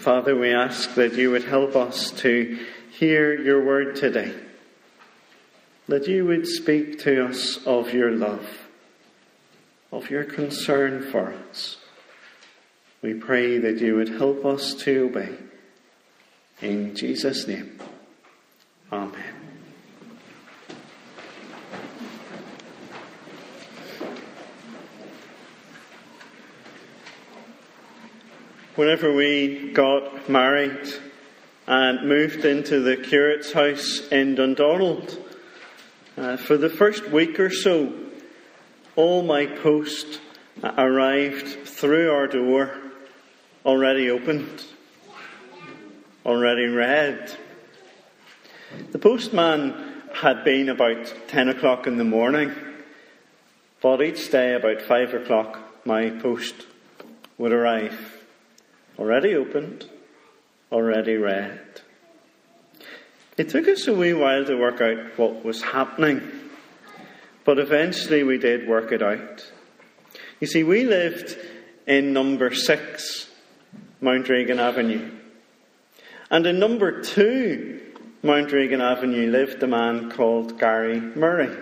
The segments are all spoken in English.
Father, we ask that you would help us to hear your word today, that you would speak to us of your love, of your concern for us. We pray that you would help us to obey. In Jesus' name, Amen. Whenever we got married and moved into the curate's house in Dundonald, uh, for the first week or so, all my post arrived through our door already opened, already read. The postman had been about 10 o'clock in the morning, but each day about 5 o'clock my post would arrive already opened, already read. It took us a wee while to work out what was happening, but eventually we did work it out. You see, we lived in number six, Mount Regan Avenue. And in number two, Mount Regan Avenue, lived a man called Gary Murray.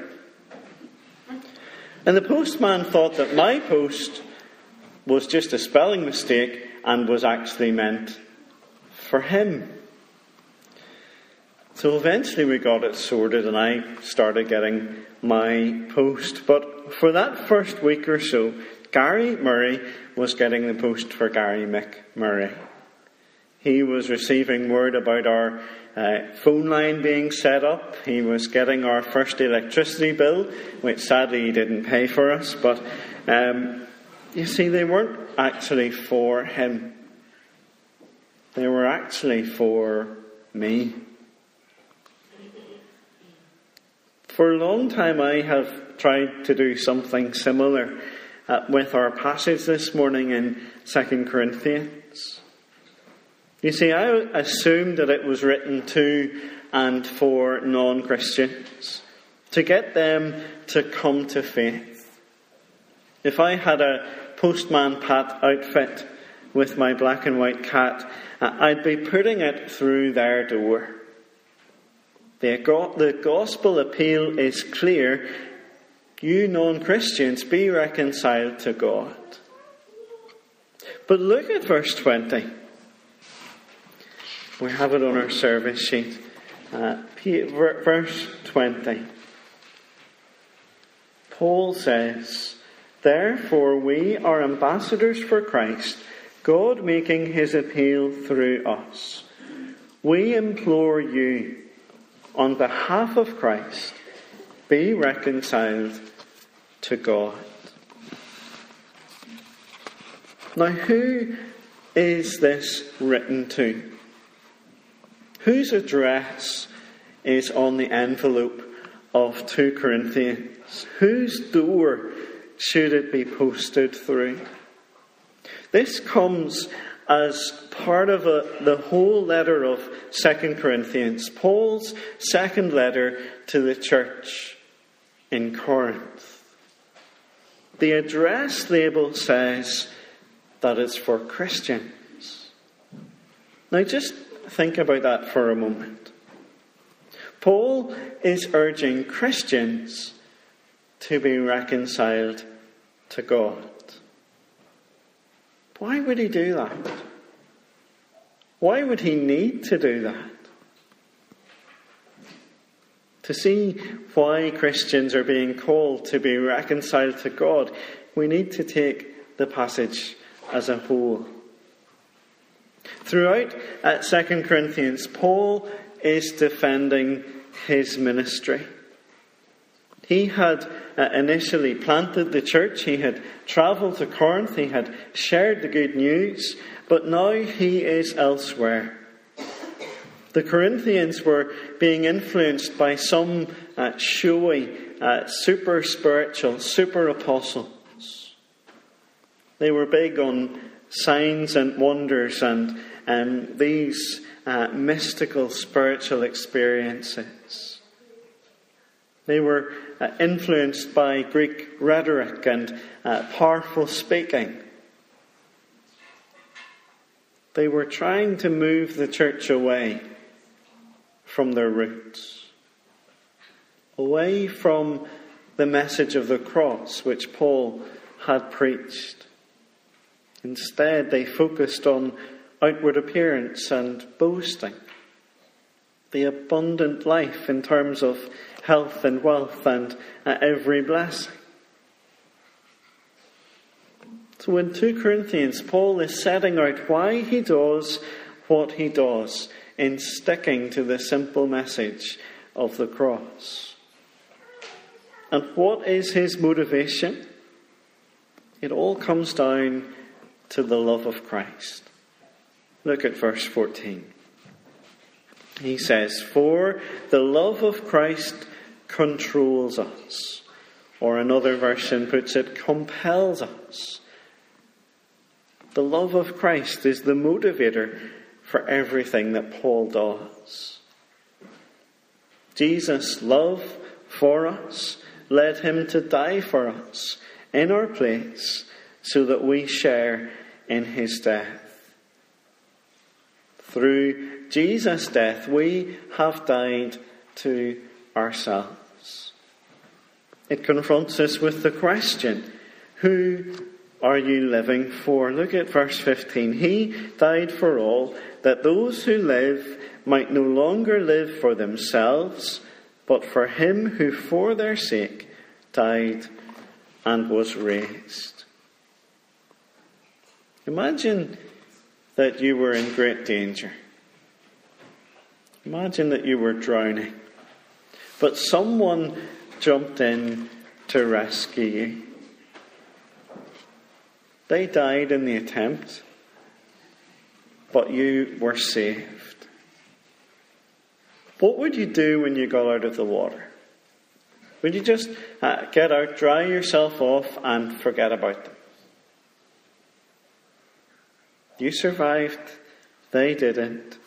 And the postman thought that my post was just a spelling mistake and was actually meant for him. So eventually we got it sorted and I started getting my post. But for that first week or so, Gary Murray was getting the post for Gary McMurray. He was receiving word about our uh, phone line being set up. He was getting our first electricity bill, which sadly he didn't pay for us. But um, you see, they weren't actually for him, they were actually for me. For a long time, I have tried to do something similar uh, with our passage this morning in 2 Corinthians. You see, I assumed that it was written to and for non Christians, to get them to come to faith. If I had a postman Pat outfit with my black and white cat, I'd be putting it through their door. The gospel appeal is clear. You non Christians, be reconciled to God. But look at verse 20. We have it on our service sheet. Uh, verse 20. Paul says, Therefore, we are ambassadors for Christ, God making his appeal through us. We implore you, on behalf of Christ, be reconciled to God. Now, who is this written to? Whose address is on the envelope of 2 Corinthians? Whose door should it be posted through? This comes as part of a, the whole letter of Second Corinthians, Paul's second letter to the church in Corinth. The address label says that it's for Christians. Now, just think about that for a moment. Paul is urging Christians to be reconciled to God. Why would he do that? Why would he need to do that? To see why Christians are being called to be reconciled to God, we need to take the passage as a whole. Throughout at 2 Corinthians, Paul is defending his ministry. He had uh, initially planted the church, he had travelled to Corinth, he had shared the good news, but now he is elsewhere. The Corinthians were being influenced by some uh, showy, uh, super spiritual, super apostles. They were big on signs and wonders and um, these uh, mystical spiritual experiences. They were uh, influenced by Greek rhetoric and uh, powerful speaking. They were trying to move the church away from their roots, away from the message of the cross which Paul had preached. Instead, they focused on outward appearance and boasting, the abundant life in terms of health and wealth and uh, every blessing. So in 2 Corinthians, Paul is setting out why he does what he does in sticking to the simple message of the cross. And what is his motivation? It all comes down to the love of Christ. Look at verse 14. He says, For the love of Christ controls us. Or another version puts it, compels us. The love of Christ is the motivator for everything that Paul does. Jesus' love for us led him to die for us in our place so that we share in his death. Through Jesus' death, we have died to ourselves. It confronts us with the question who are you living for? Look at verse 15. He died for all, that those who live might no longer live for themselves, but for him who for their sake died and was raised. Imagine that you were in great danger. Imagine that you were drowning, but someone jumped in to rescue you. They died in the attempt, but you were saved. What would you do when you got out of the water? Would you just uh, get out, dry yourself off, and forget about them? You survived, they didn't.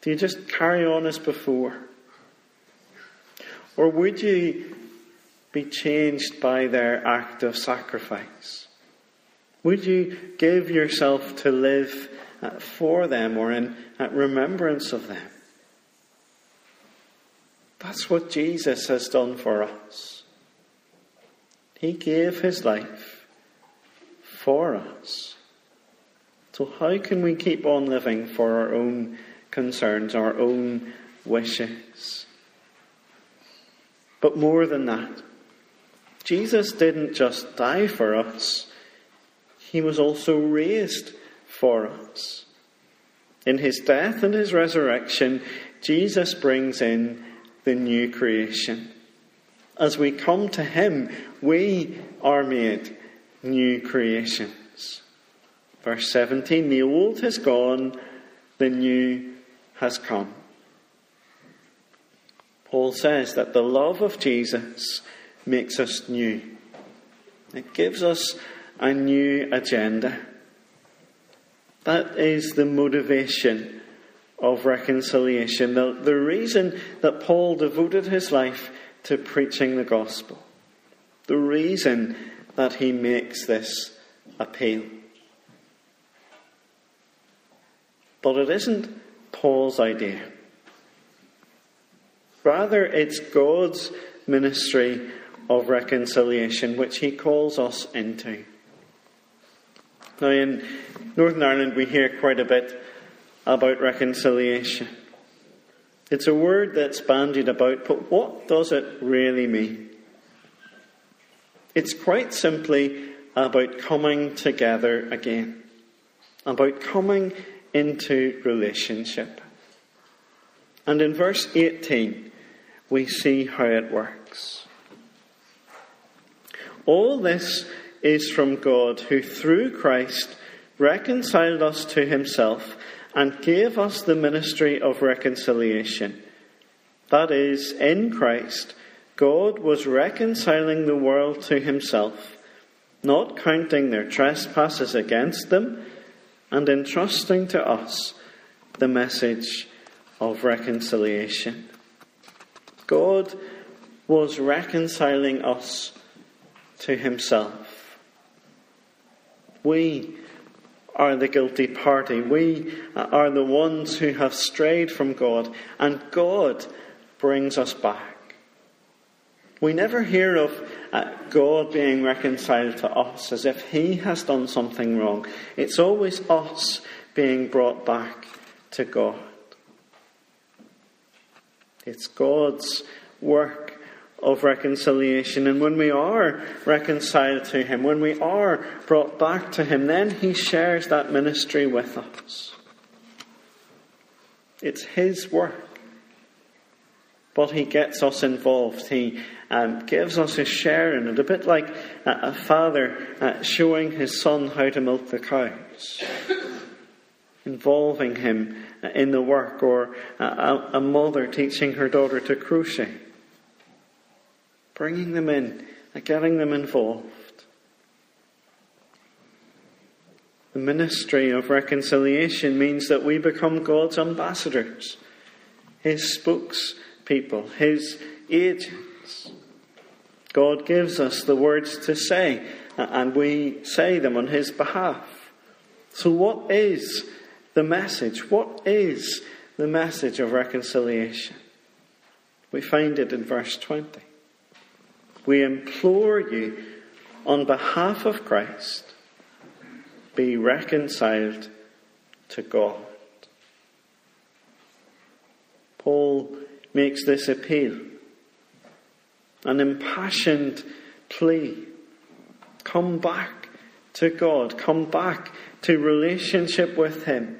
Do you just carry on as before? Or would you be changed by their act of sacrifice? Would you give yourself to live uh, for them or in uh, remembrance of them? That's what Jesus has done for us. He gave his life for us. So, how can we keep on living for our own concerns, our own wishes? But more than that, Jesus didn't just die for us, he was also raised for us. In his death and his resurrection, Jesus brings in the new creation. As we come to him, we are made new creations. Verse 17 The old has gone, the new has come. Paul says that the love of Jesus makes us new. It gives us a new agenda. That is the motivation of reconciliation, the, the reason that Paul devoted his life to preaching the gospel, the reason that he makes this appeal. But it isn't Paul's idea. Rather, it's God's ministry of reconciliation which he calls us into. Now, in Northern Ireland, we hear quite a bit about reconciliation. It's a word that's bandied about, but what does it really mean? It's quite simply about coming together again, about coming into relationship. And in verse 18, we see how it works. All this is from God, who through Christ reconciled us to himself and gave us the ministry of reconciliation. That is, in Christ, God was reconciling the world to himself, not counting their trespasses against them, and entrusting to us the message of reconciliation. God was reconciling us to himself. We are the guilty party. We are the ones who have strayed from God, and God brings us back. We never hear of uh, God being reconciled to us as if He has done something wrong. It's always us being brought back to God. It's God's work of reconciliation. And when we are reconciled to Him, when we are brought back to Him, then He shares that ministry with us. It's His work. But He gets us involved. He um, gives us a share in it, a bit like a, father uh, showing his son how to milk the cows. Involving him in the work, or a, a mother teaching her daughter to crochet bringing them in and getting them involved. The ministry of reconciliation means that we become God's ambassadors, His spokespeople, His agents. God gives us the words to say, and we say them on His behalf. So, what is the message? What is the message of reconciliation? We find it in verse 20. We implore you on behalf of Christ, be reconciled to God. Paul makes this appeal, an impassioned plea. Come back to God, come back to relationship with Him.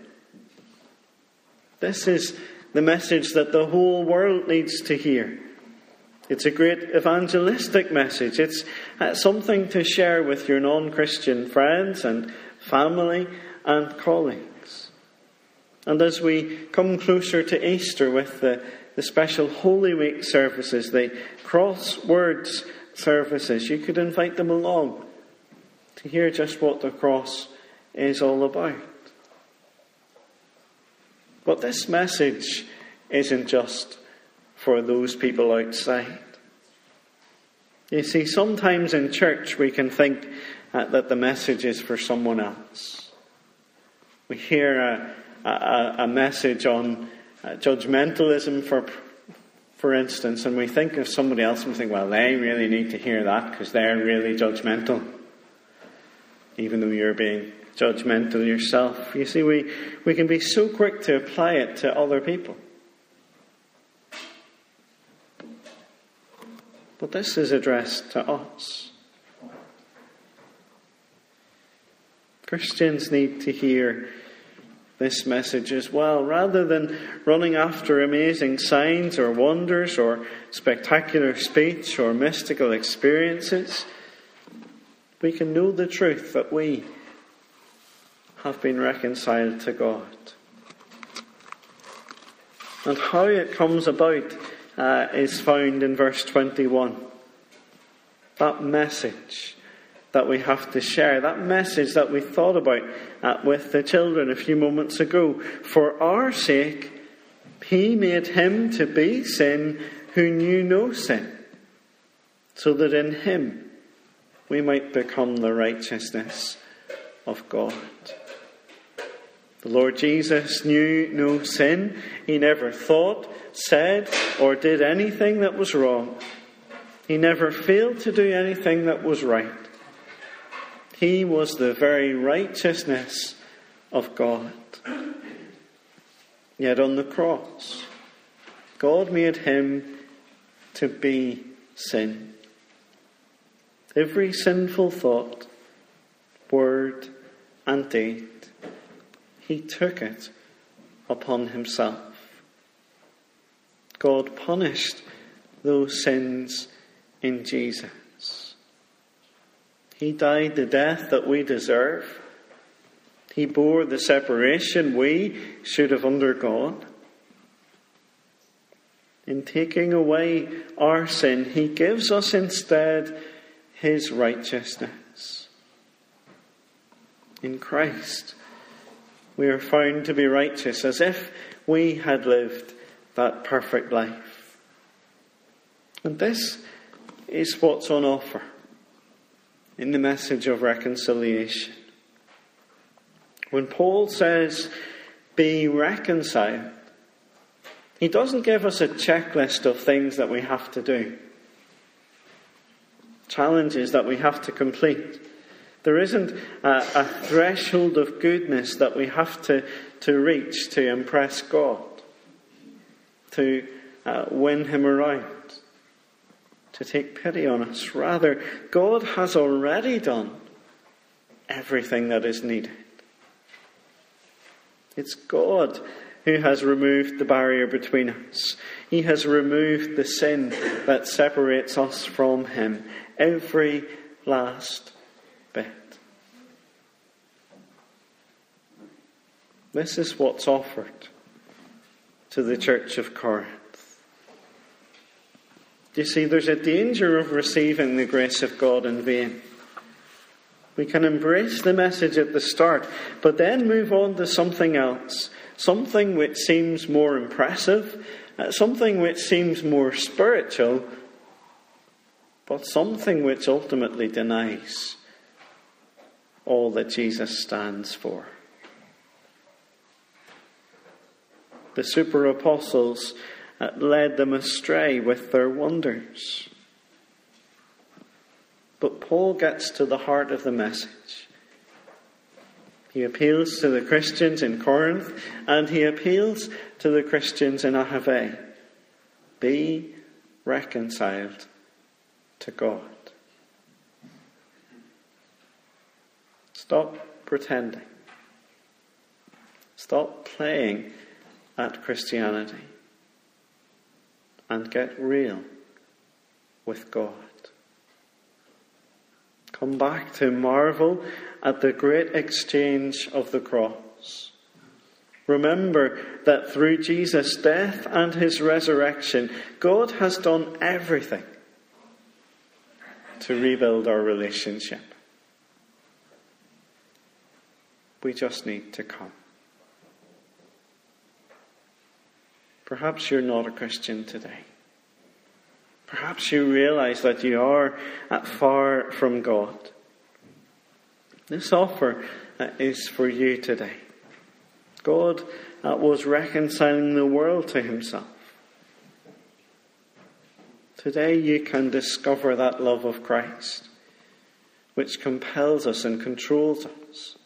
This is the message that the whole world needs to hear. It's a great evangelistic message. It's uh, something to share with your non Christian friends and family and colleagues. And as we come closer to Easter with the, the special Holy Week services, the cross words services, you could invite them along to hear just what the cross is all about. But this message isn't just for those people outside. You see, sometimes in church we can think that the message is for someone else. We hear a, a, a message on uh, judgmentalism, for, for instance, and we think of somebody else and we think, well, they really need to hear that because they're really judgmental, even though you're being judgmental yourself. You see, we, we can be so quick to apply it to other people. But this is addressed to us. Christians need to hear this message as well. Rather than running after amazing signs or wonders or spectacular speech or mystical experiences, we can know the truth that we have been reconciled to God. And how it comes about uh, is found in verse 21. That message that we have to share, that message that we thought about uh, with the children a few moments ago. For our sake, he made him to be sin who knew no sin, so that in him we might become the righteousness of God. The Lord Jesus knew no sin. He never thought, said, or did anything that was wrong. He never failed to do anything that was right. He was the very righteousness of God. Yet on the cross, God made him to be sin. Every sinful thought, word, and deed he took it upon himself. God punished those sins in Jesus. He died the death that we deserve. He bore the separation we should have undergone. In taking away our sin, He gives us instead His righteousness. In Christ, we are found to be righteous as if we had lived that perfect life. And this is what's on offer in the message of reconciliation. When Paul says, be reconciled, he doesn't give us a checklist of things that we have to do, challenges that we have to complete. There isn't a, a threshold of goodness that we have to, to reach to impress God, to uh, win Him around, to take pity on us. Rather, God has already done everything that is needed. It's God who has removed the barrier between us. He has removed the sin that separates us from Him. Every last bit. This is what's offered to the church of Corinth. You see, there's a danger of receiving the grace of God in vain. We can embrace the message at the start, but then move on to something else, something which seems more impressive, uh, something which seems more spiritual, but something which ultimately denies all that Jesus stands for. The super apostles led them astray with their wonders. But Paul gets to the heart of the message. He appeals to the Christians in Corinth and he appeals to the Christians in Ahave. Be reconciled to God. Stop pretending. Stop playing at Christianity and get real with God. Come back to marvel at the great exchange of the cross. Remember that through Jesus' death and his resurrection, God has done everything to rebuild our relationship. We just need to come. Perhaps you're not a Christian today. Perhaps you realize that you are far from God. This offer uh, is for you today. God uh, was reconciling the world to himself. Today you can discover that love of Christ, which compels us and controls us,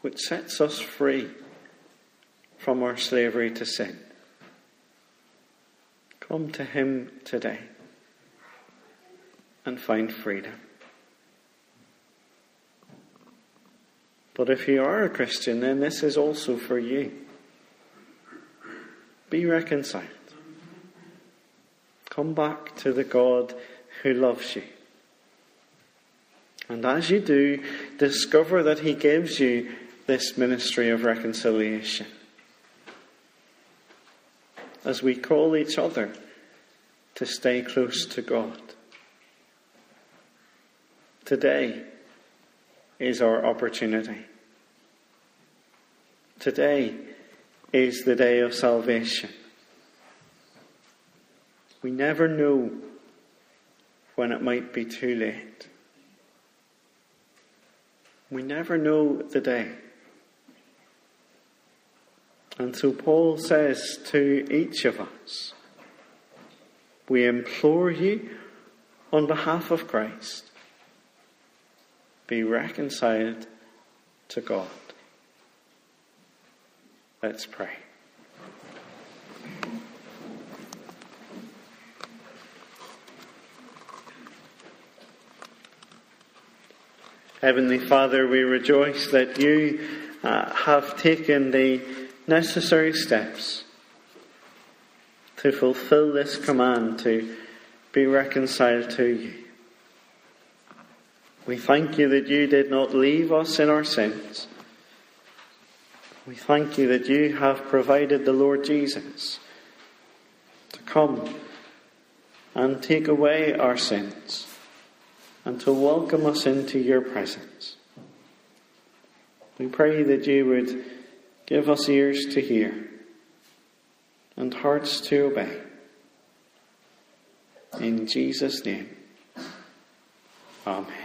which sets us free from our slavery to sin. Come to Him today and find freedom. But if you are a Christian, then this is also for you. Be reconciled. Come back to the God who loves you. And as you do, discover that He gives you this ministry of reconciliation. As we call each other to stay close to God. Today is our opportunity. Today is the day of salvation. We never know when it might be too late. We never know the day. And so Paul says to each of us, we implore you on behalf of Christ, be reconciled to God. Let's pray. Heavenly Father, we rejoice that you uh, have taken the necessary steps to fulfill this command to be reconciled to you. We thank you that you did not leave us in our sins. We thank you that you have provided the Lord Jesus to come and take away our sins and to welcome us into your presence. We pray that you would give us ears to hear and hearts to obey. In Jesus' name, Amen.